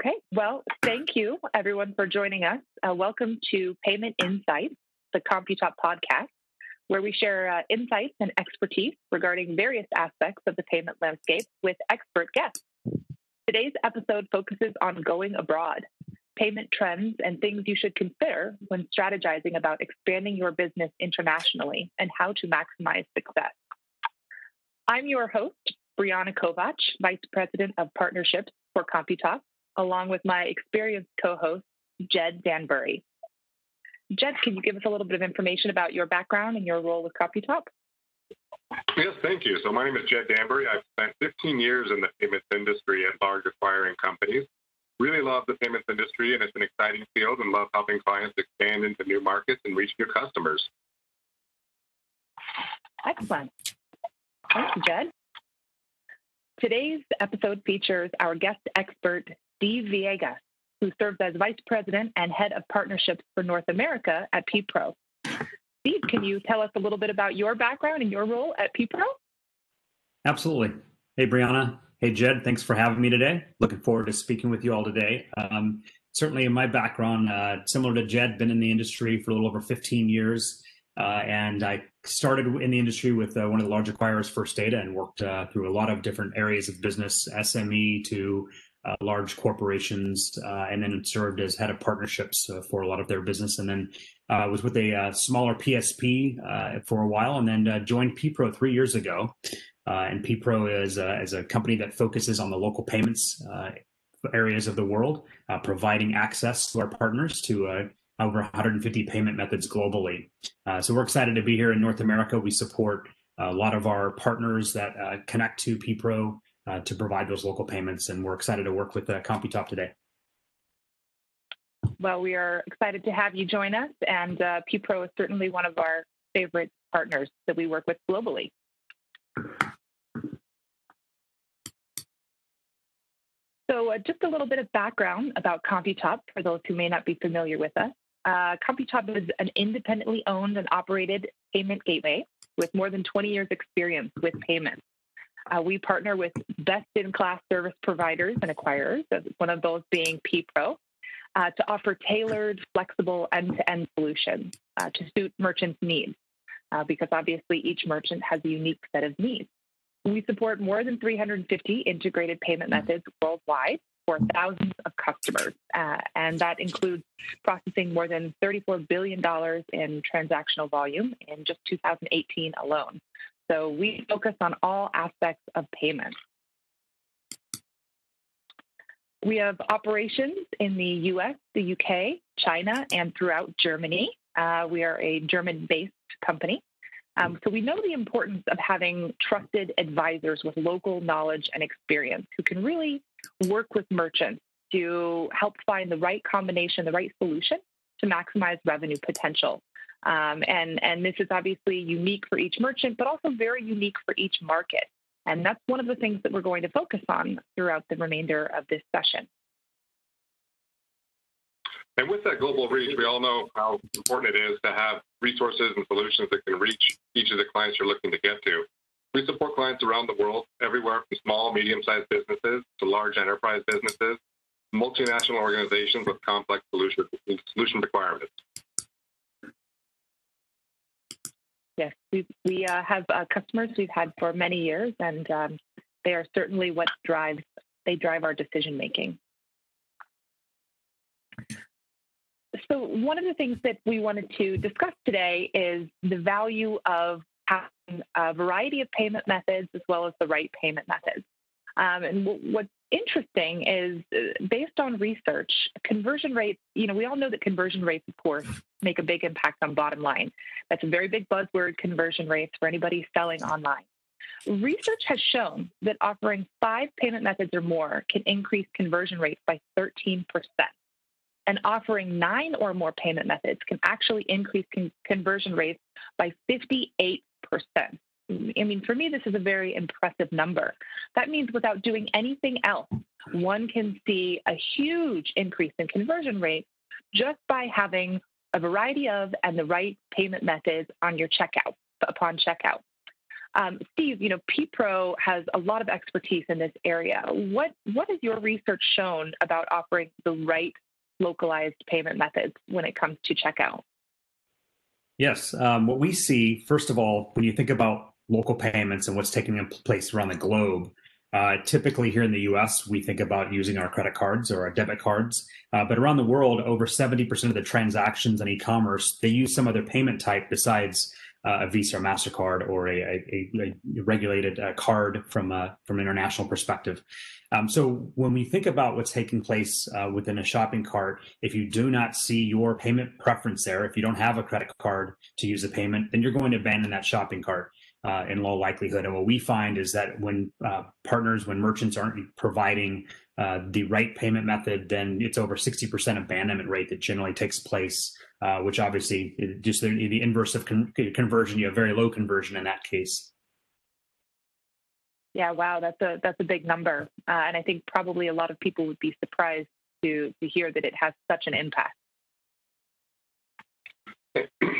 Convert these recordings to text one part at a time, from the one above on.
Okay, well, thank you everyone for joining us. Uh, welcome to Payment Insights, the CompuTop podcast, where we share uh, insights and expertise regarding various aspects of the payment landscape with expert guests. Today's episode focuses on going abroad, payment trends, and things you should consider when strategizing about expanding your business internationally and how to maximize success. I'm your host, Brianna Kovach, Vice President of Partnerships for CompuTop, along with my experienced co host, Jed Danbury. Jed, can you give us a little bit of information about your background and your role with CompuTop? Yes, thank you. So my name is Jed Danbury. I've spent 15 years in the payments industry at large acquiring companies. Really love the payments industry, and it's an exciting field, and love helping clients expand into new markets and reach new customers. Excellent. Thank you, Jed. Today's episode features our guest expert, Steve Villegas, who serves as Vice President and Head of Partnerships for North America at PPRO. Steve, can you tell us a little bit about your background and your role at PPRO? Absolutely. Hey, Brianna. Hey, Jed. Thanks for having me today. Looking forward to speaking with you all today. Um, certainly, in my background, uh, similar to Jed, been in the industry for a little over 15 years. Uh, and I started in the industry with uh, one of the large acquirers, First Data, and worked uh, through a lot of different areas of business, SME to uh, large corporations, uh, and then served as head of partnerships uh, for a lot of their business. And then was with a smaller PSP for a while, and then joined PPRO three years ago. and PPRO is, is a company that focuses on the local payments areas of the world, providing access to our partners to over 150 payment methods globally. Uh, so we're excited to be here in North America. We support a lot of our partners that uh, connect to PPRO uh, to provide those local payments, and we're excited to work with uh, CompuTop today. Well, we are excited to have you join us, and uh, PPRO is certainly one of our favorite partners that we work with globally. So, uh, just a little bit of background about CompuTop for those who may not be familiar with us. Uh, CompuTop is an independently owned and operated payment gateway with more than 20 years' experience with payments. Uh, we partner with best in class service providers and acquirers, one of those being PPRO, uh, to offer tailored, flexible end to end solutions uh, to suit merchants' needs, uh, because obviously each merchant has a unique set of needs. We support more than 350 integrated payment methods worldwide for thousands of customers, uh, and that includes processing more than $34 billion in transactional volume in just 2018 alone. So we focus on all aspects of payments. We have operations in the US, the UK, China, and throughout Germany. Uh, we are a German based company. Um, so we know the importance of having trusted advisors with local knowledge and experience who can really work with merchants to help find the right combination, the right solution to maximize revenue potential. Um, and, and this is obviously unique for each merchant, but also very unique for each market. And that's one of the things that we're going to focus on throughout the remainder of this session. And with that global reach, we all know how important it is to have resources and solutions that can reach each of the clients you're looking to get to. We support clients around the world, everywhere from small, medium sized businesses to large enterprise businesses, multinational organizations with complex solution, solution requirements. Yes, we, we uh, have uh, customers we've had for many years, and um, they are certainly what drives they drive our decision making. So, one of the things that we wanted to discuss today is the value of having a variety of payment methods as well as the right payment methods. Um, and w- what's interesting is uh, based on research, conversion rates, you know, we all know that conversion rates, of course, make a big impact on bottom line. That's a very big buzzword, conversion rates, for anybody selling online. Research has shown that offering five payment methods or more can increase conversion rates by 13% and offering nine or more payment methods can actually increase con- conversion rates by 58%. I mean, for me, this is a very impressive number. That means without doing anything else, one can see a huge increase in conversion rates just by having a variety of and the right payment methods on your checkout upon checkout. Um, Steve, you know, PPRO has a lot of expertise in this area. What what has your research shown about offering the right localized payment methods when it comes to checkout? Yes, um, what we see, first of all, when you think about local payments and what's taking place around the globe, uh, typically here in the US, we think about using our credit cards or our debit cards. Uh, but around the world, over 70% of the transactions on e commerce, they use some other payment type besides uh, a Visa or MasterCard or a, a, a regulated uh, card from, a, from an international perspective. Um, so when we think about what's taking place uh, within a shopping cart, if you do not see your payment preference there, if you don't have a credit card to use a payment, then you're going to abandon that shopping cart uh, in low likelihood. And what we find is that when uh, partners, when merchants aren't providing uh, the right payment method, then it's over 60% abandonment rate that generally takes place, uh, which obviously just the, the inverse of con- conversion, you have very low conversion in that case. Yeah, wow, that's a that's a big number, uh, and I think probably a lot of people would be surprised to to hear that it has such an impact.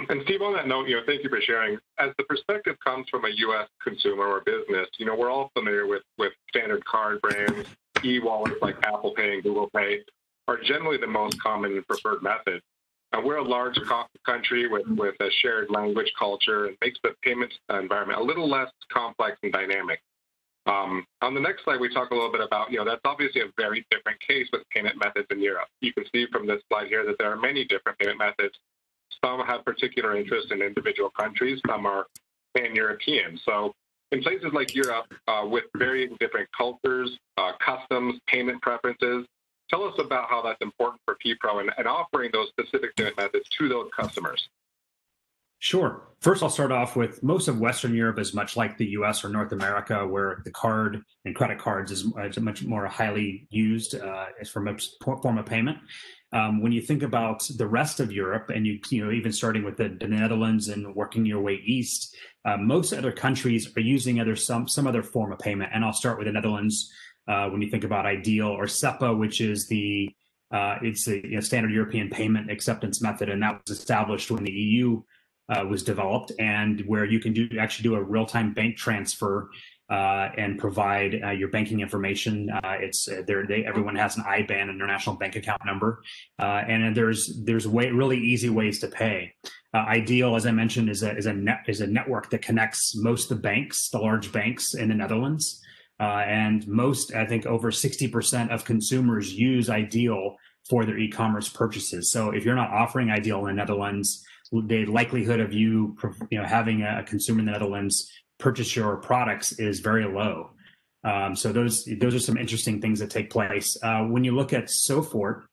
And Steve, on that note, you know, thank you for sharing. As the perspective comes from a U.S. consumer or business, you know, we're all familiar with with standard card brands, e-wallets like Apple Pay and Google Pay are generally the most common and preferred method. And we're a large country with, with a shared language culture and makes the payments environment a little less complex and dynamic. Um, on the next slide, we talk a little bit about, you know, that's obviously a very different case with payment methods in Europe. You can see from this slide here that there are many different payment methods some have particular interest in individual countries. Some are pan-European. So in places like Europe, uh, with varying different cultures, uh, customs, payment preferences, tell us about how that's important for PPRO and, and offering those specific payment methods to those customers. Sure. First, I'll start off with most of Western Europe is much like the US or North America, where the card and credit cards is, much more highly used uh, as from a form of payment. Um, when you think about the rest of Europe, and you you know even starting with the, the Netherlands and working your way east, uh, most other countries are using other some some other form of payment. And I'll start with the Netherlands. Uh, when you think about Ideal or SEPA, which is the uh, it's a you know, standard European payment acceptance method, and that was established when the EU uh, was developed, and where you can do actually do a real time bank transfer uh, and provide uh, your banking information. Uh, it's uh, there. They, everyone has an IBAN, an international bank account number, uh, and there's there's way really easy ways to pay. Uh, Ideal, as I mentioned, is a is a net is a network that connects most of the banks, the large banks in the Netherlands, and most I think over sixty percent of consumers use Ideal for their e-commerce purchases. So if you're not offering Ideal in the Netherlands, the likelihood of you you know having a consumer in the Netherlands purchase your products is very low. Um, so those those are some interesting things that take place. Uh, when you look at Sofort,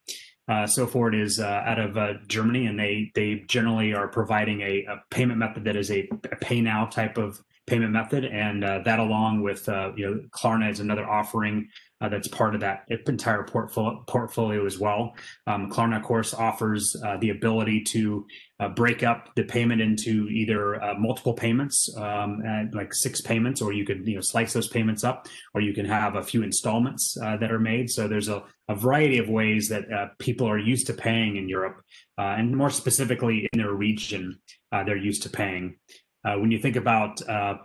uh, Sofort is uh, out of uh, Germany, and they they generally are providing a, a payment method that is a, a, pay now type of payment method, and uh, that along with uh, you know Klarna is another offering uh, that's part of that entire portfolio, portfolio as well. Um, Klarna, of course, offers the ability to uh, break up the payment into either uh, multiple payments, um, like six payments, or you could you know slice those payments up, or you can have a few installments uh, that are made. So there's a, a variety of ways that uh, people are used to paying in Europe, and more specifically in their region, they're used to paying. when you think about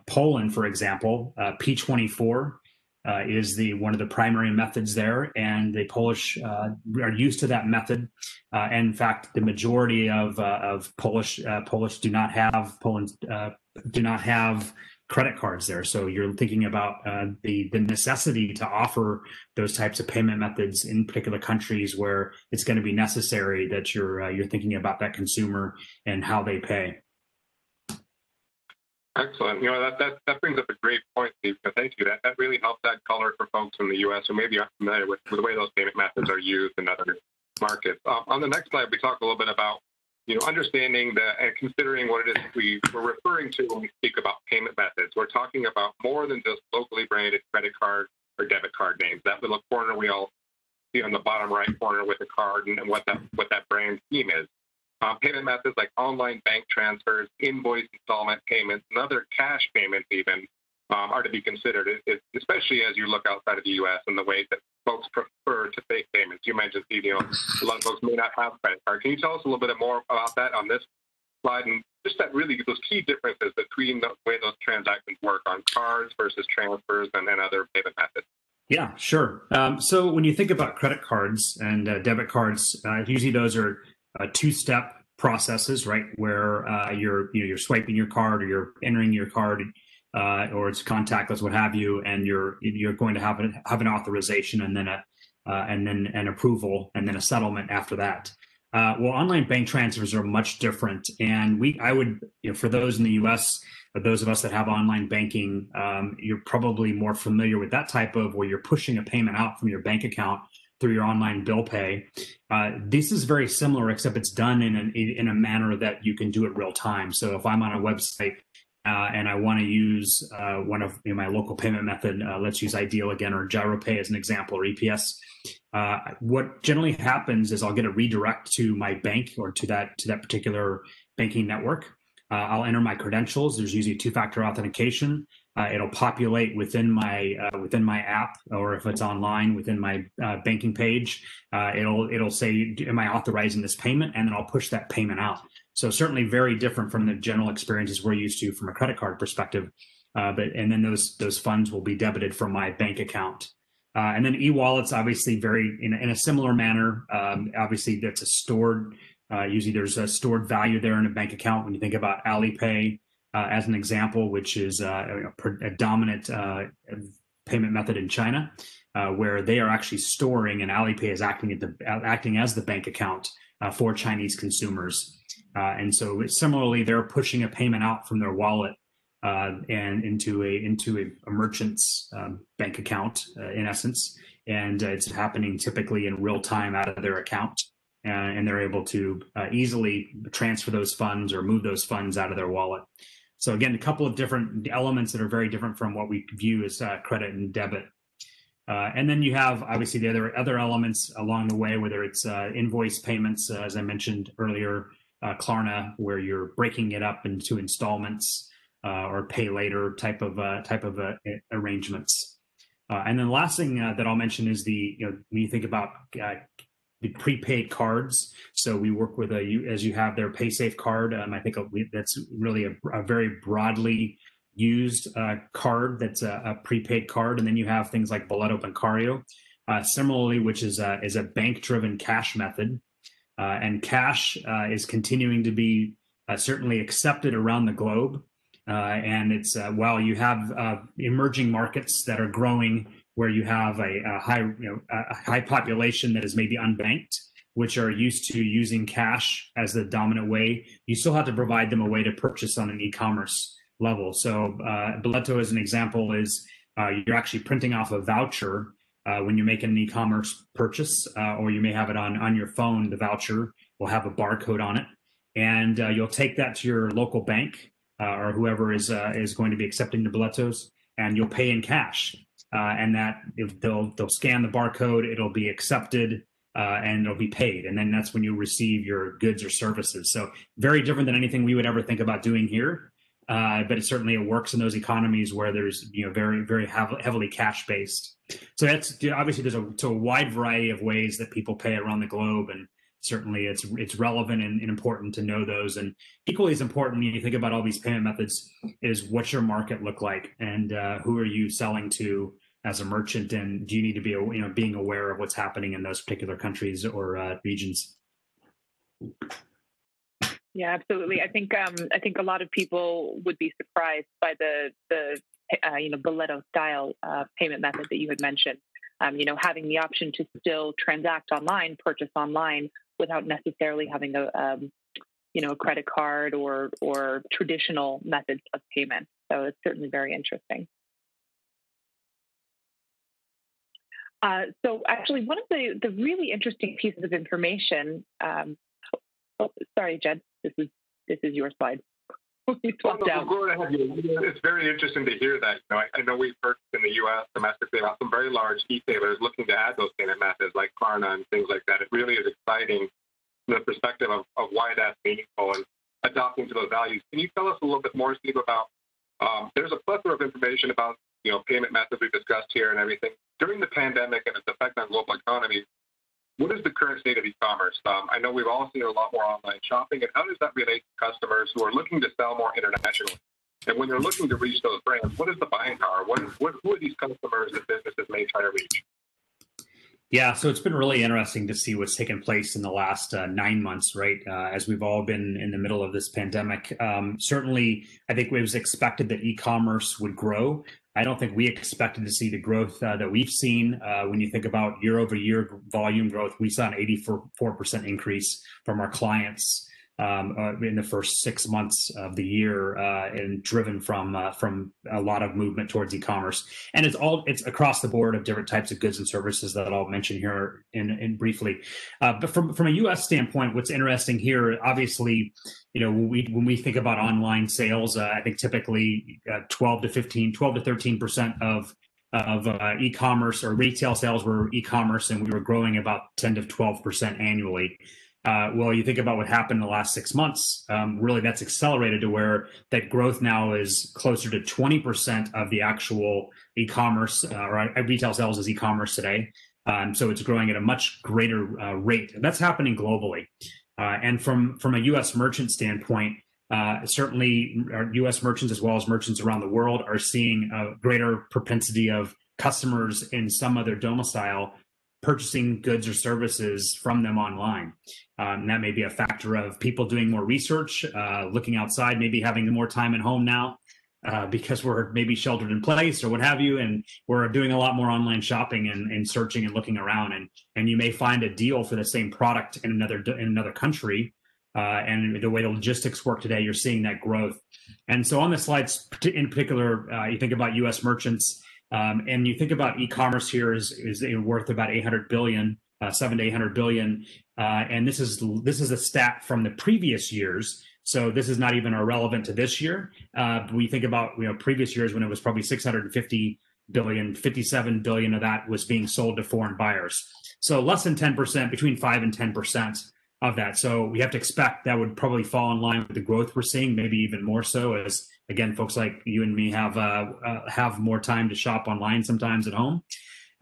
Poland, for example, P24 uh, is the one of the primary methods there, and the Polish uh, are used to that method. Uh, and in fact, the majority of uh, of Polish uh, Polish do not have Poland uh, do not have credit cards there. So you're thinking about the the necessity to offer those types of payment methods in particular countries where it's going to be necessary that you're you're thinking about that consumer and how they pay. Excellent. You know, that, that, that brings up a great point, Steve. Thank you. That, that really helps add color for folks in the U.S. who maybe aren't familiar with, with the way those payment methods are used in other markets. Um, on the next slide, we talk a little bit about, you know, understanding that and considering what it is we, we're referring to when we speak about payment methods. We're talking about more than just locally branded credit card or debit card names. That little corner we all see on the bottom right corner with the card and, and what that what that brand scheme is. Um, payment methods like online bank transfers, invoice installment payments, and other cash payments even um, are to be considered, it, it, especially as you look outside of the U.S. and the way that folks prefer to take payments. You mentioned, you know, a lot of folks may not have credit card. Can you tell us a little bit more about that on this slide and just that really those key differences between the way those transactions work on cards versus transfers and then other payment methods. Yeah, sure. Um, so when you think about credit cards and uh, debit cards, uh, usually those are uh, two-step processes, right? Where uh, you're you know, you're swiping your card or you're entering your card, uh, or it's contactless, what have you, and you're you're going to have an have an authorization and then a uh, and then an approval and then a settlement after that. Uh, well, online bank transfers are much different, and we I would you know for those in the U.S. or those of us that have online banking, um, you're probably more familiar with that type of where you're pushing a payment out from your bank account through your online bill pay. Uh, this is very similar, except it's done in an, in a manner that you can do it real time. So if I'm on a website uh, and I want to use uh, one of you know, my local payment method, uh, let's use Ideal again or GiroPay as an example or EPS. Uh, what generally happens is I'll get a redirect to my bank or to that to that particular banking network. Uh, I'll enter my credentials. There's usually two-factor authentication. Uh, it'll populate within my within my app, or if it's online within my banking page, it'll it'll say, "Am I authorizing this payment?" And then I'll push that payment out. So certainly very different from the general experiences we're used to from a credit card perspective. Uh, but and then those those funds will be debited from my bank account. Uh, and then e-wallets, obviously, very in, in a similar manner. Um, obviously, that's a stored. Uh, usually, there's a stored value there in a bank account. When you think about Alipay uh, as an example, which is uh, a, a, dominant uh, payment method in China, where they are actually storing, and Alipay is acting the acting as the bank account for Chinese consumers. Uh, and so similarly, they're pushing a payment out from their wallet uh, and into a into a, a merchant's um, bank account, uh, in essence, and uh, it's happening typically in real time out of their account, uh, and they're able to uh, easily transfer those funds or move those funds out of their wallet. So again, a couple of different elements that are very different from what we view as credit and debit. and then you have obviously the other other elements along the way, whether it's invoice payments, as I mentioned earlier, uh, Klarna, where you're breaking it up into installments uh, or pay later type of uh, type of uh, arrangements. Uh, and then the last thing uh, that I'll mention is the you know when you think about the prepaid cards. So we work with a as you have their PaySafe card. Um, I think that's really a, a very broadly used card that's a, a, prepaid card, and then you have things like Boleto Bancario. similarly, which is a, is a bank-driven cash method, uh, and cash uh, is continuing to be uh, certainly accepted around the globe. and it's while you have emerging markets that are growing where you have a, a high, you know, a high population that is maybe unbanked, which are used to using cash as the dominant way, you still have to provide them a way to purchase on an e-commerce level. So uh, Boleto, as an example, is uh, you're actually printing off a voucher uh, when you make an e-commerce purchase, uh, or you may have it on on your phone. The voucher will have a barcode on it, and uh, you'll take that to your local bank uh, or whoever is uh, is going to be accepting the boletos, and you'll pay in cash. Uh, and that they'll they'll scan the barcode, it'll be accepted, and it'll be paid, and then that's when you receive your goods or services. So very different than anything we would ever think about doing here. Uh, but it certainly it works in those economies where there's you know very very heavily cash based. So that's obviously there's a, a wide variety of ways that people pay around the globe, and certainly it's it's relevant and, and, important to know those. And equally as important when you think about all these payment methods is what's your market look like, and uh, who are you selling to as a merchant, and do you need to be you know being aware of what's happening in those particular countries or uh, regions. Yeah, absolutely. I think um, I think a lot of people would be surprised by the the uh, you know Boleto style uh, payment method that you had mentioned. Um, you know, having the option to still transact online, purchase online, without necessarily having a um, you know a credit card or or traditional methods of payment. So it's certainly very interesting. Uh, so actually, one of the the really interesting pieces of information. Um, oh, sorry, Jed. This is this is your slide. you swapped out. It's very interesting to hear that. You know, I, I know we've heard in the U.S. domestically about some very large e-tailers looking to add those payment methods like Klarna and things like that. It really is exciting from the perspective of, of why that's meaningful and adopting to those values. Can you tell us a little bit more, Steve, about um, there's a plethora of information about you know payment methods we've discussed here and everything. During the pandemic and its effect on global economies, what is the current state of e-commerce? Um, I know we've all seen a lot more online shopping, and how does that relate to customers who are looking to sell more internationally? And when they're looking to reach those brands, what is the buying power? What, what who are these customers that businesses may try to reach? Yeah, so it's been really interesting to see what's taken place in the last uh, nine months, right? Uh, as we've all been in the middle of this pandemic. Um, certainly, I think it was expected that e commerce would grow. I don't think we expected to see the growth uh, that we've seen. Uh, when you think about year over year volume growth, we saw an 84% increase from our clients um, uh, in the first six months of the year, uh, and driven from uh, from a lot of movement towards e-commerce. And it's all it's across the board of different types of goods and services that I'll mention here in, in briefly. Uh, but from from a U.S. standpoint, what's interesting here, obviously, you know, when we when we think about online sales, uh, I think typically uh, 12 to 15, 12 to 13 percent of of e-commerce or retail sales were e-commerce, and we were growing about 10 to 12 percent annually. Uh, well, you think about what happened in the last six months, um, really that's accelerated to where that growth now is closer to 20% of the actual e-commerce uh, or retail sales is e-commerce today. Um, so it's growing at a much greater uh, rate. That's happening globally. Uh, and from, from a U.S. merchant standpoint, uh, certainly U.S. merchants as well as merchants around the world are seeing a greater propensity of customers in some other domicile purchasing goods or services from them online. Um, that may be a factor of people doing more research, uh, looking outside, maybe having more time at home now uh, because we're maybe sheltered in place or what have you, and we're doing a lot more online shopping and, and, searching and looking around, and and you may find a deal for the same product in another in another country. Uh, and the way the logistics work today, you're seeing that growth. And so on the slides, in particular, uh, you think about U.S. merchants um, and you think about e-commerce here is is worth about 800 billion, uh, seven to 800 billion, uh, and this is this is a stat from the previous years. So this is not even relevant to this year. Uh, we think about you know previous years when it was probably 650 billion, 57 billion of that was being sold to foreign buyers. So less than 10 percent, between five and 10 percent of that. So we have to expect that would probably fall in line with the growth we're seeing, maybe even more so as again, folks like you and me have uh, uh, have more time to shop online sometimes at home.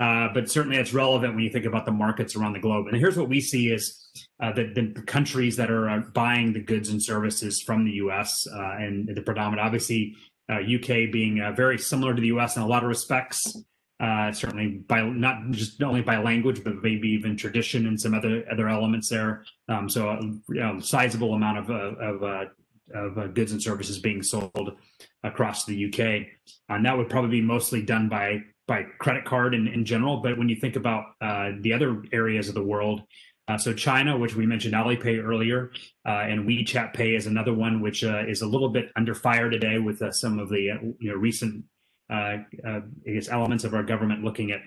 Uh, but certainly it's relevant when you think about the markets around the globe. And here's what we see is uh, the, the, countries that are uh, buying the goods and services from the U.S. Uh, and the predominant, obviously, UK being very similar to the U.S. in a lot of respects. certainly by not just not only by language, but maybe even tradition and some other other elements there. Um, so a you know, sizable amount of, of of uh, goods and services being sold across the UK. And that would probably be mostly done by by credit card in, in general. But when you think about uh, the other areas of the world, uh, so China, which we mentioned Alipay earlier, uh, and WeChat Pay is another one which uh, is a little bit under fire today with uh, some of the you know recent I guess elements of our government looking at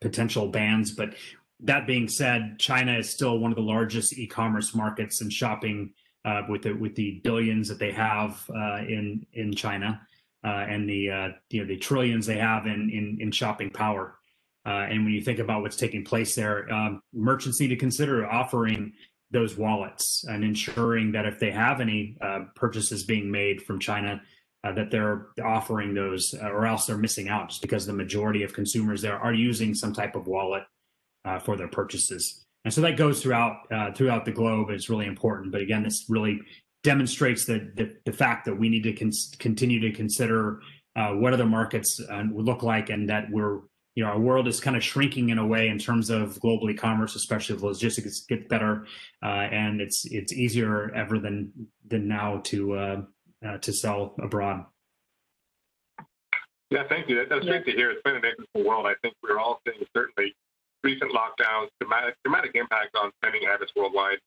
potential bans. But that being said, China is still one of the largest e-commerce markets and shopping uh, with the with the billions that they have uh, in in China uh, and the uh, you know the trillions they have in in, in shopping power. Uh, and when you think about what's taking place there, um, merchants need to consider offering those wallets and ensuring that if they have any uh, purchases being made from China, that they're offering those, or else they're missing out, just because the majority of consumers there are using some type of wallet for their purchases and so that goes throughout uh, throughout the globe. It's really important. But again, this really demonstrates the the, the fact that we need to con- continue to consider uh, what other markets uh, look like, and that we're you know our world is kind of shrinking in a way in terms of global e-commerce, especially if logistics get better, uh, and it's it's easier ever than than now to uh, uh, to sell abroad. Yeah, thank you. That's great to hear. It's been an interesting world. I think we're all seeing certainly recent lockdowns, dramatic, dramatic impact on spending habits worldwide.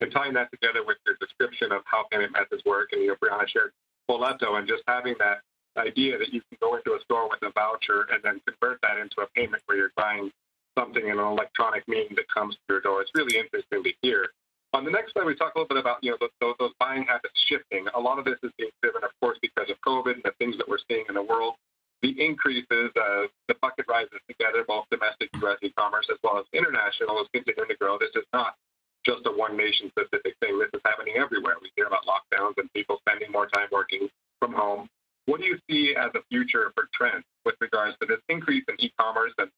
And tying that together with your description of how payment methods work, and you know, Brianna shared Boleto, and just having that idea that you can go into a store with a voucher and then convert that into a payment where you're buying something in an electronic means that comes to your door. It's really interesting to hear. On the next slide, we talk a little bit about you know those, those buying habits shifting. A lot of this is being driven, of course, because of COVID and the things that we're seeing in the world the increases, uh, the bucket rises together, both domestic U.S. e-commerce as well as international, is continuing to grow. This is not just a one nation specific thing. This is happening everywhere. We hear about lockdowns and people spending more time working from home. What do you see as a future for trends with regards to this increase in e-commerce and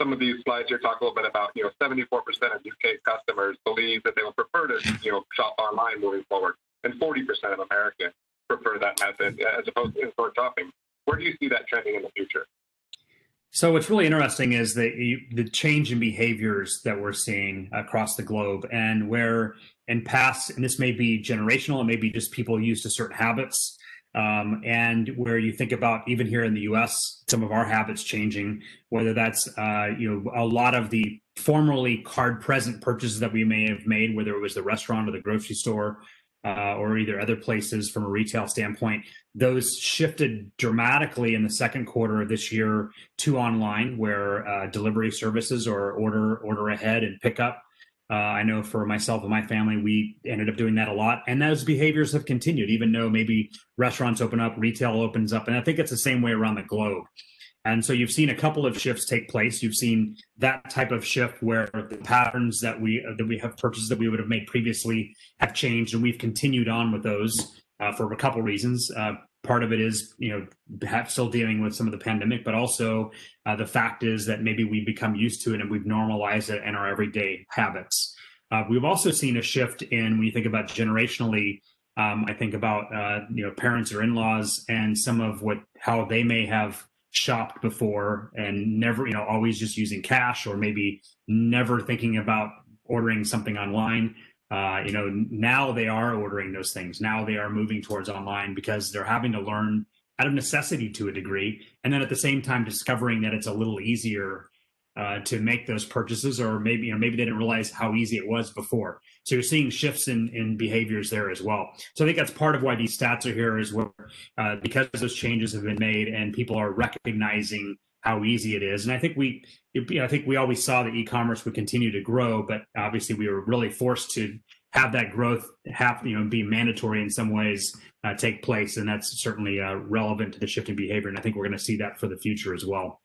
some of these slides here talk a little bit about, you know, 74% of UK customers believe that they will prefer to, you know, shop online moving forward, and 40% of Americans prefer that method as opposed to in-store shopping. Where do you see that trending in the future? So what's really interesting is the the change in behaviors that we're seeing across the globe, and where in past, and this may be generational, it may be just people used to certain habits, um, and where you think about even here in the U.S., some of our habits changing, whether that's uh, you know a lot of the formerly card present purchases that we may have made, whether it was the restaurant or the grocery store, uh, or either other places from a retail standpoint, those shifted dramatically in the second quarter of this year to online, where uh, delivery services or order order ahead and pickup. Uh, I know for myself and my family, we ended up doing that a lot, and those behaviors have continued, even though maybe restaurants open up, retail opens up, and I think it's the same way around the globe. And so you've seen a couple of shifts take place. You've seen that type of shift where the patterns that we that we have purchases that we would have made previously have changed, and we've continued on with those uh, for a couple reasons. Uh, part of it is you know still dealing with some of the pandemic, but also uh, the fact is that maybe we've become used to it and we've normalized it in our everyday habits. Uh, we've also seen a shift in when you think about generationally. Um, I think about uh, you know parents or in-laws and some of what how they may have shopped before and never, you know, always just using cash or maybe never thinking about ordering something online. Uh, you know, now they are ordering those things. Now they are moving towards online because they're having to learn out of necessity to a degree. And then at the same time, discovering that it's a little easier uh, to make those purchases, or maybe you know maybe they didn't realize how easy it was before. So you're seeing shifts in in behaviors there as well. So I think that's part of why these stats are here, is where uh, because those changes have been made and people are recognizing how easy it is. And I think we, you know, I think we always saw that e-commerce would continue to grow, but obviously we were really forced to have that growth have you know be mandatory in some ways uh, take place, and that's certainly uh, relevant to the shifting behavior. And I think we're going to see that for the future as well.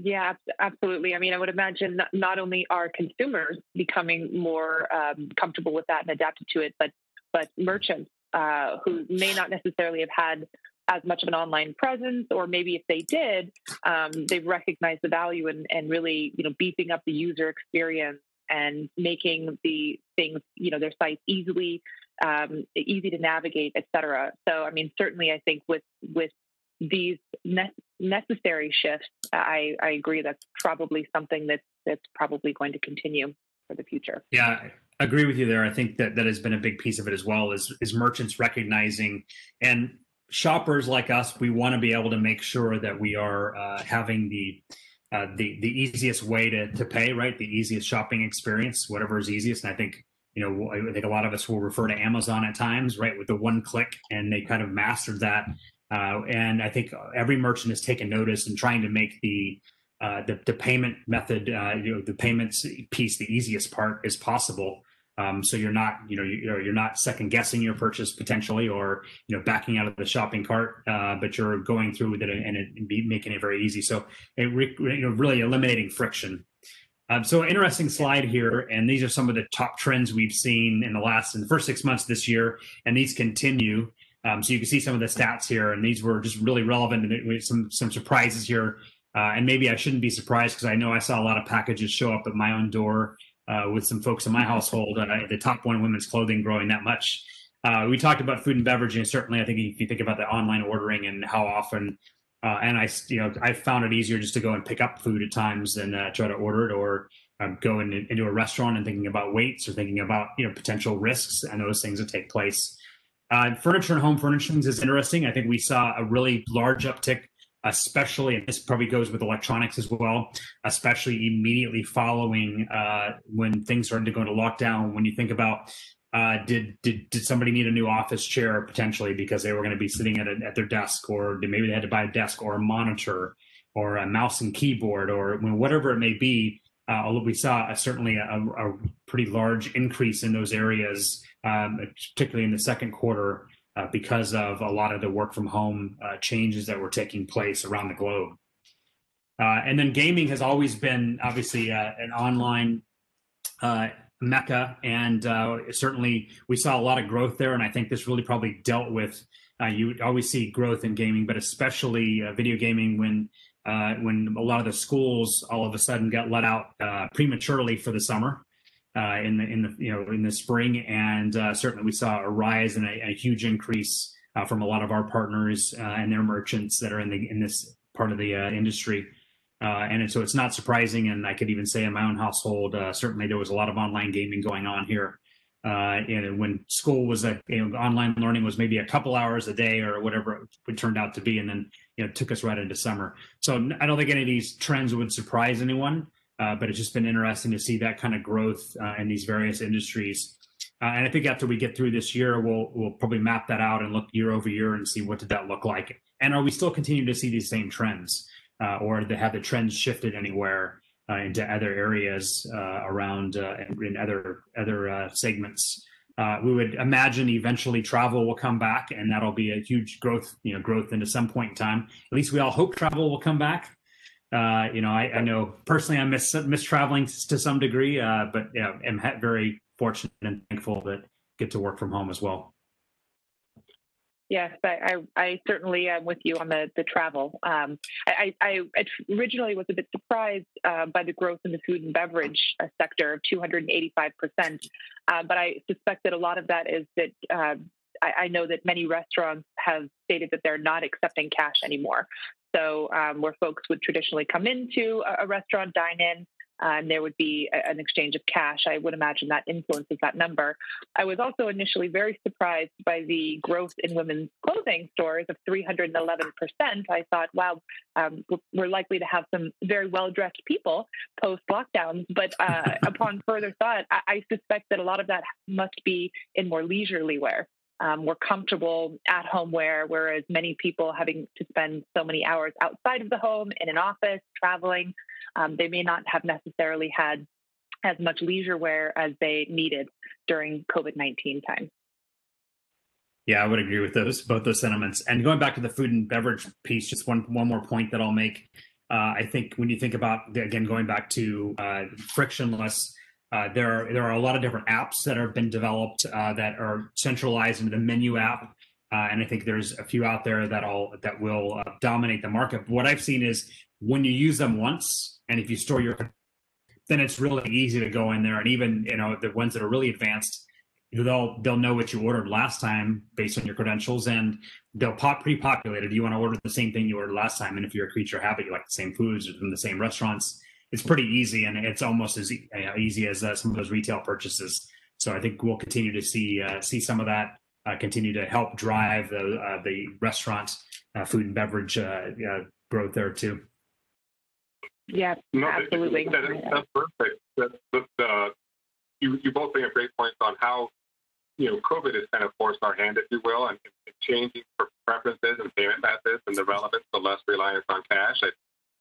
Yeah, absolutely. I mean, I would imagine not only are consumers becoming more um, comfortable with that and adapted to it, but but merchants uh, who may not necessarily have had as much of an online presence, or maybe if they did, um, they've recognized the value and, and really, you know, beefing up the user experience and making the things, you know, their sites easily um, easy to navigate, et cetera. So, I mean, certainly, I think with with these necessary shifts, I, I agree that's probably something that's that's probably going to continue for the future. Yeah, I agree with you there. I think that that has been a big piece of it as well. Is is merchants recognizing and shoppers like us, we want to be able to make sure that we are uh, having the uh, the the easiest way to to pay, right? The easiest shopping experience, whatever is easiest. And I think you know, I think a lot of us will refer to Amazon at times, right, with the one click, and they kind of mastered that uh, and I think every merchant has taken notice and trying to make the uh, the, the, payment method, uh, you know, the payments piece, the easiest part as possible. Um, so you're not, you know, you're, you're not second guessing your purchase potentially, or you know, backing out of the shopping cart, uh, but you're going through with it and, it, and making it very easy. So it re, you know, really eliminating friction. Um, so interesting slide here, and these are some of the top trends we've seen in the last in the first six months this year, and these continue. Um, so you can see some of the stats here, and these were just really relevant and some some surprises here. Uh, and maybe I shouldn't be surprised because I know I saw a lot of packages show up at my own door uh, with some folks in my household. Uh, the top one, women's clothing, growing that much. Uh, we talked about food and beverage, and certainly I think if you think about the online ordering and how often, uh, and I you know I found it easier just to go and pick up food at times than uh, try to order it or um, into a restaurant and thinking about waits or thinking about you know potential risks and those things that take place. Uh, furniture and home furnishings is interesting. I think we saw a really large uptick, especially, and this probably goes with electronics as well, especially immediately following uh, when things started to go into lockdown. When you think about uh, did did did somebody need a new office chair potentially because they were going to be sitting at a, at their desk, or maybe they had to buy a desk or a monitor or a mouse and keyboard or whatever it may be. Uh, we saw a, certainly a, a, pretty large increase in those areas um, particularly in the second quarter, uh, because of a lot of the work from home uh, changes that were taking place around the globe. Uh, and then gaming has always been obviously uh, an online uh, mecca, and uh, certainly we saw a lot of growth there. And I think this really probably dealt with. you always see growth in gaming, but especially video gaming when when a lot of the schools all of a sudden got let out prematurely for the summer uh, in the in the you know in the spring, and uh, certainly we saw a rise and a, a huge increase uh, from a lot of our partners uh, and their merchants that are in the in this part of the industry. and so it's not surprising, and I could even say in my own household, certainly there was a lot of online gaming going on here uh, you when school was a you know, online learning was maybe a couple hours a day or whatever it turned out to be, and then you know took us right into summer. So I don't think any of these trends would surprise anyone, uh, but it's just been interesting to see that kind of growth uh, in these various industries. Uh, and I think after we get through this year, we'll we'll probably map that out and look year over year and see what did that look like, and are we still continuing to see these same trends, uh, or have the trends shifted anywhere? uh, into other areas uh, around in other other segments. We would imagine eventually travel will come back, and that'll be a huge growth, you know, growth into some point in time. At least we all hope travel will come back. Uh, you know, I, I, know personally I miss miss traveling to some degree, uh, but yeah, I'm very fortunate and thankful that get to work from home as well. Yes, I, I, I, certainly am with you on the the travel. Um, I, I, originally was a bit surprised uh, by the growth in the food and beverage uh, sector of 285 percent, uh, but I suspect that a lot of that is that uh, I, I, know that many restaurants have stated that they're not accepting cash anymore. So um, where folks would traditionally come into a, a restaurant, dine in, and there would be a, an exchange of cash. I would imagine that influences that number. I was also initially very surprised by the growth in women's clothing stores of 311%. I thought, wow, um, we're likely to have some very well dressed people post lockdowns. But uh, upon further thought, I, I suspect that a lot of that must be in more leisurely wear. Um, more comfortable at home wear, whereas many people having to spend so many hours outside of the home in an office, traveling, um, they may not have necessarily had as much leisure wear as they needed during COVID 19 time. Yeah, I would agree with those both those sentiments. And going back to the food and beverage piece, just one one more point that I'll make. Uh, I think when you think about again going back to uh, frictionless, uh, there are there are a lot of different apps that have been developed uh, that are centralized into the menu app, uh, and I think there's a few out there that all that will uh, dominate the market. But what I've seen is when you use them once, and if you store your, then it's really easy to go in there, and even you know the ones that are really advanced, they'll they'll know what you ordered last time based on your credentials, and they'll pop pre-populated. You want to order the same thing you ordered last time, and if you're a creature habit, you like the same foods or from the same restaurants. It's pretty easy, and it's almost as easy as uh, some of those retail purchases. So I think we'll continue to see uh, see some of that uh, continue to help drive the uh, the restaurant uh, food and beverage uh, growth there too. Yeah, no, absolutely. That, that's perfect. That, that, you, you both bring up great points on how you know COVID has kind of forced our hand, if you will, and, and changing preferences and payment methods and the relevance of less reliance on cash. I,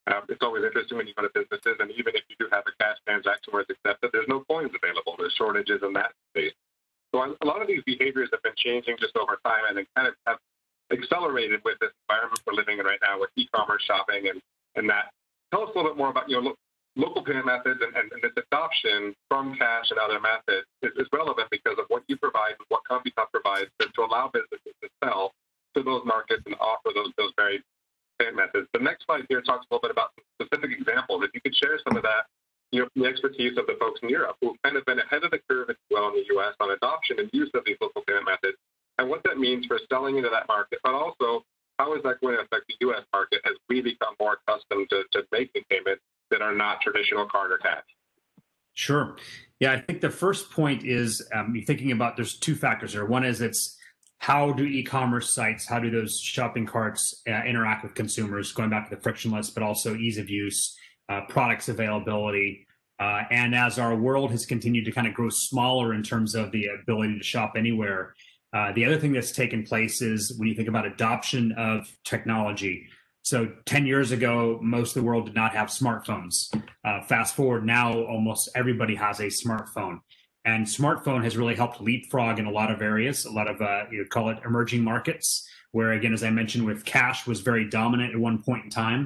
uh, it's always interesting when you go to businesses, and even if you do have a cash transaction where it's accepted, there's no coins available. There's shortages in that space. So a lot of these behaviors have been changing just over time, and they kind of have accelerated with this environment we're living in right now with e-commerce shopping and and that tell us a little bit more about you know lo- local payment methods and, and, and, this adoption from cash and other methods is, is, relevant because of what you provide and what CompuTop provides to, to allow businesses to sell to those markets and offer those those very methods. The next slide here talks a little bit about specific examples. If you could share some of that, you know, the expertise of the folks in Europe who've kind of been ahead of the curve, as well, in the U.S. on adoption and use of these local payment methods, and what that means for selling into that market, but also how is that going to affect the U.S. market as we become more accustomed to, to making payments that are not traditional card or cash? Sure. Yeah, I think the first point is um, thinking about there's two factors there. One is it's how do e-commerce sites, how do those shopping carts uh, interact with consumers, going back to the frictionless, but also ease of use, uh, products availability. Uh, and as our world has continued to kind of grow smaller in terms of the ability to shop anywhere, uh, the other thing that's taken place is when you think about adoption of technology. So 10 years ago, most of the world did not have smartphones. Uh, fast forward now, almost everybody has a smartphone. And smartphone has really helped leapfrog in a lot of areas, a lot of, uh, you call it emerging markets, where again, as I mentioned, with cash was very dominant at one point in time.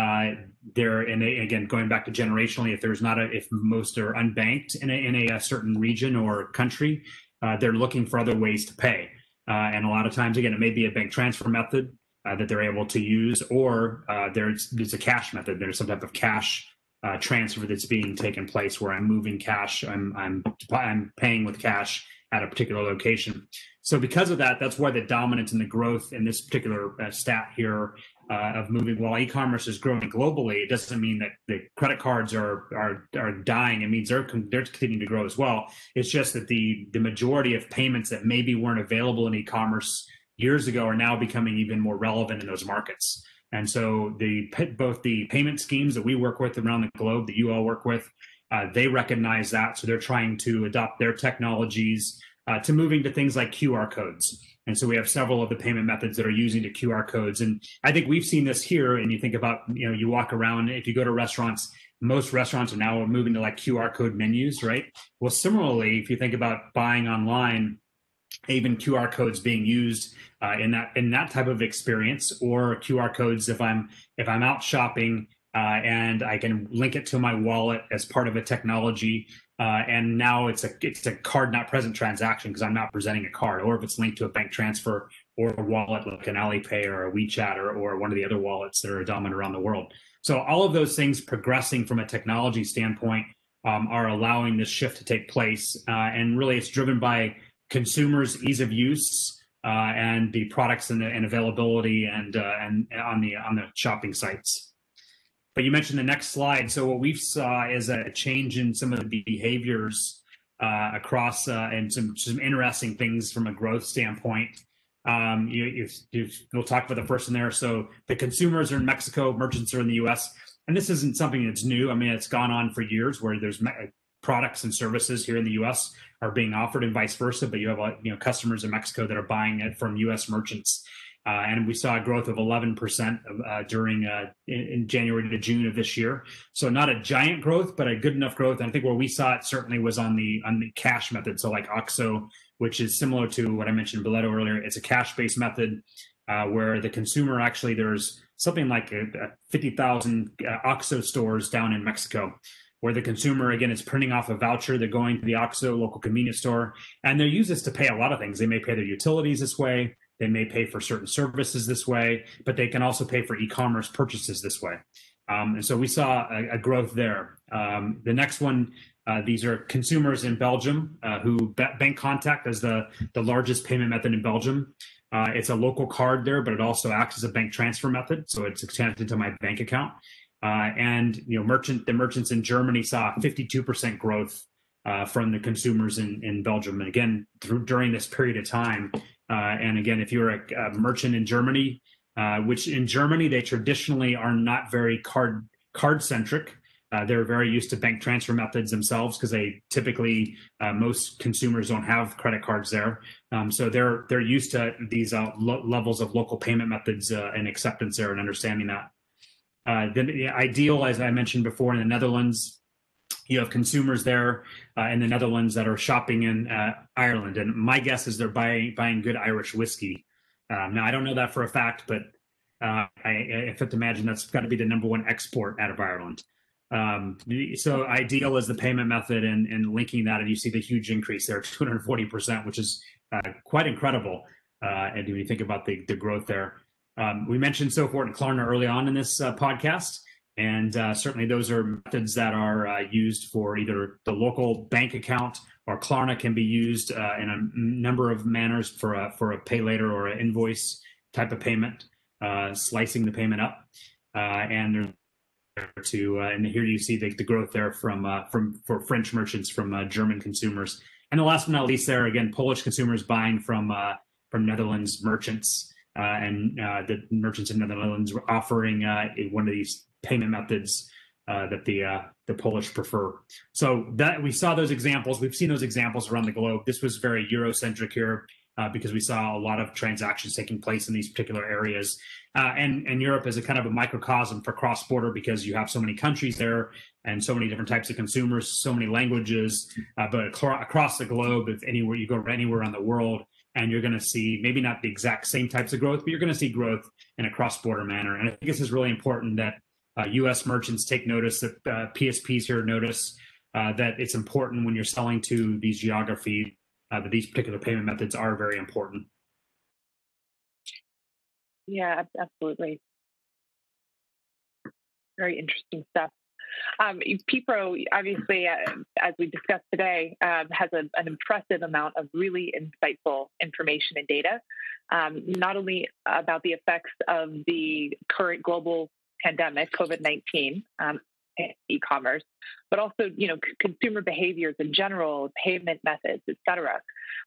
Uh, there and again going back to generationally if there's not a if most are unbanked in a, in a, a certain region or country uh, they're looking for other ways to pay. Uh, and a lot of times, again, it may be a bank transfer method. uh, that they're able to use, or uh, there's there's a cash method. There's some type of cash uh, transfer that's being taken place where I'm moving cash. I'm I'm I'm paying with cash at a particular location. So because of that, that's why the dominance and the growth in this particular uh, stat here uh, of moving. While e-commerce is growing globally, it doesn't mean that the credit cards are are are dying. It means they're they're continuing to grow as well. It's just that the the majority of payments that maybe weren't available in e-commerce years ago are now becoming even more relevant in those markets. And so the both the payment schemes that we work with around the globe, that you all work with, uh, they recognize that. So they're trying to adopt their technologies uh, to moving to things like QR codes. And so we have several of the payment methods that are using the QR codes. And I think we've seen this here. And you think about, you know, you walk around, if you go to restaurants, most restaurants are now moving to like QR code menus, right? Well, similarly, if you think about buying online, even QR codes being used uh, in that in that type of experience, or QR codes if I'm if I'm out shopping uh, and I can link it to my wallet as part of a technology. Uh, and now it's a it's a card not present transaction because I'm not presenting a card, or if it's linked to a bank transfer or a wallet like an Alipay or a WeChat or, or one of the other wallets that are dominant around the world. So all of those things progressing from a technology standpoint um, are allowing this shift to take place, uh, and really it's driven by consumers' ease of use uh, and the products and, the, and availability and uh, and on the on the shopping sites. But you mentioned the next slide. So what we've saw is a change in some of the behaviors uh, across uh, and some some interesting things from a growth standpoint. Um, you, you, you, we'll talk about the first there. So the consumers are in Mexico, merchants are in the U.S. And this isn't something that's new. I mean, it's gone on for years where there's products and services here in the U.S. are being offered, and vice versa. But you have you know customers in Mexico that are buying it from U.S. merchants, uh, and we saw a growth of 11% uh, during uh, in, in, January to June of this year. So not a giant growth, but a good enough growth. And I think where we saw it certainly was on the on the cash method. So like OXXO, which is similar to what I mentioned Boleto earlier. It's a cash based method uh, where the consumer actually there's something like a, a 50,000 uh, OXXO stores down in Mexico where the consumer again is printing off a voucher. They're going to the OXXO local convenience store and they use this to pay a lot of things. They may pay their utilities this way. They may pay for certain services this way but they can also pay for e-commerce purchases this way. Um, and so we saw a, a growth there. Um, the next one uh, these are consumers in belgium uh, who Bancontact as the, the largest payment method in belgium. Uh, it's a local card there but it also acts as a bank transfer method so it's connected to my bank account uh, and you know, merchant the merchants in Germany saw 52% growth uh, from the consumers in, in Belgium. And again, through, during this period of time. Uh, and again, if you're a, a merchant in Germany, uh, which in Germany they traditionally are not very card card centric. Uh, they're very used to bank transfer methods themselves because they typically uh, most consumers don't have credit cards there. Um, so they're they're used to these lo- levels of local payment methods and acceptance there and understanding that. Uh, the, the, iDEAL, as I mentioned before, in the Netherlands, you have consumers there uh, in the Netherlands that are shopping in uh, Ireland, and my guess is they're buying buying good Irish whiskey. Um, now, I don't know that for a fact, but uh, I, I have to imagine that's got to be the number one export out of Ireland. Um, so iDEAL is the payment method and, and linking that, and you see the huge increase there, 240%, which is uh, quite incredible. And when you think about the, the growth there, um, we mentioned Sofort and Klarna early on in this uh, podcast, and uh, certainly those are methods that are uh, used for either the local bank account or Klarna can be used uh, in a number of manners for a for a pay later or an invoice type of payment, uh, slicing the payment up, uh, and to and here you see the, the growth there from from for French merchants from German consumers, and the last but not least, there again Polish consumers buying from from Netherlands merchants. Uh, and uh, the merchants in the Netherlands were offering uh, one of these payment methods that the the Polish prefer. So that we saw those examples. We've seen those examples around the globe. This was very Eurocentric here. Uh, because we saw a lot of transactions taking place in these particular areas. Uh, and, and Europe is a kind of a microcosm for cross border because you have so many countries there and so many different types of consumers, so many languages. Uh, but across the globe, if anywhere you go anywhere around the world, and you're going to see maybe not the exact same types of growth, but you're going to see growth in a cross-border manner. And I think this is really important that uh, U.S. merchants take notice, that uh, PSPs here notice uh, that it's important when you're selling to these geography uh, that these particular payment methods are very important. Yeah, absolutely. Very interesting stuff. Um, PPRO, obviously, uh, as we discussed today, um, has a, an impressive amount of really insightful information and data, um, not only about the effects of the current global pandemic, COVID 19, um, e-commerce, but also you know c- consumer behaviors in general, payment methods, et cetera.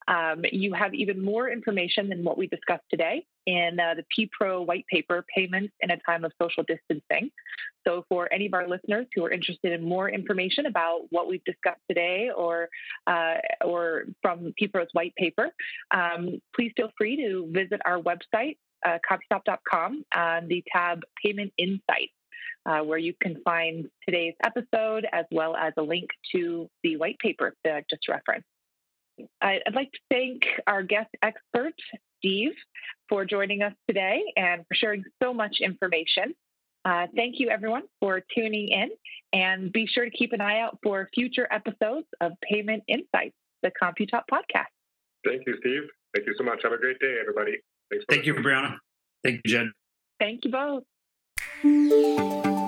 Um, you have even more information than what we discussed today in uh, the PPRO white paper, Payments in a Time of Social Distancing. So, for any of our listeners who are interested in more information about what we've discussed today or, uh, or from PPRO's white paper, um, please feel free to visit our website, uh, computop.com, on the tab Payment Insights. Uh, where you can find today's episode as well as a link to the white paper that I just referenced. I'd like to thank our guest expert, Steve, for joining us today and for sharing so much information. Uh, thank you, everyone, for tuning in, and be sure to keep an eye out for future episodes of Payment Insights, the CompuTop podcast. Thank you, Steve. Thank you so much. Have a great day, everybody. Thanks Thank you, Brianna. Thank you, Jen. Thank you both. 嗯。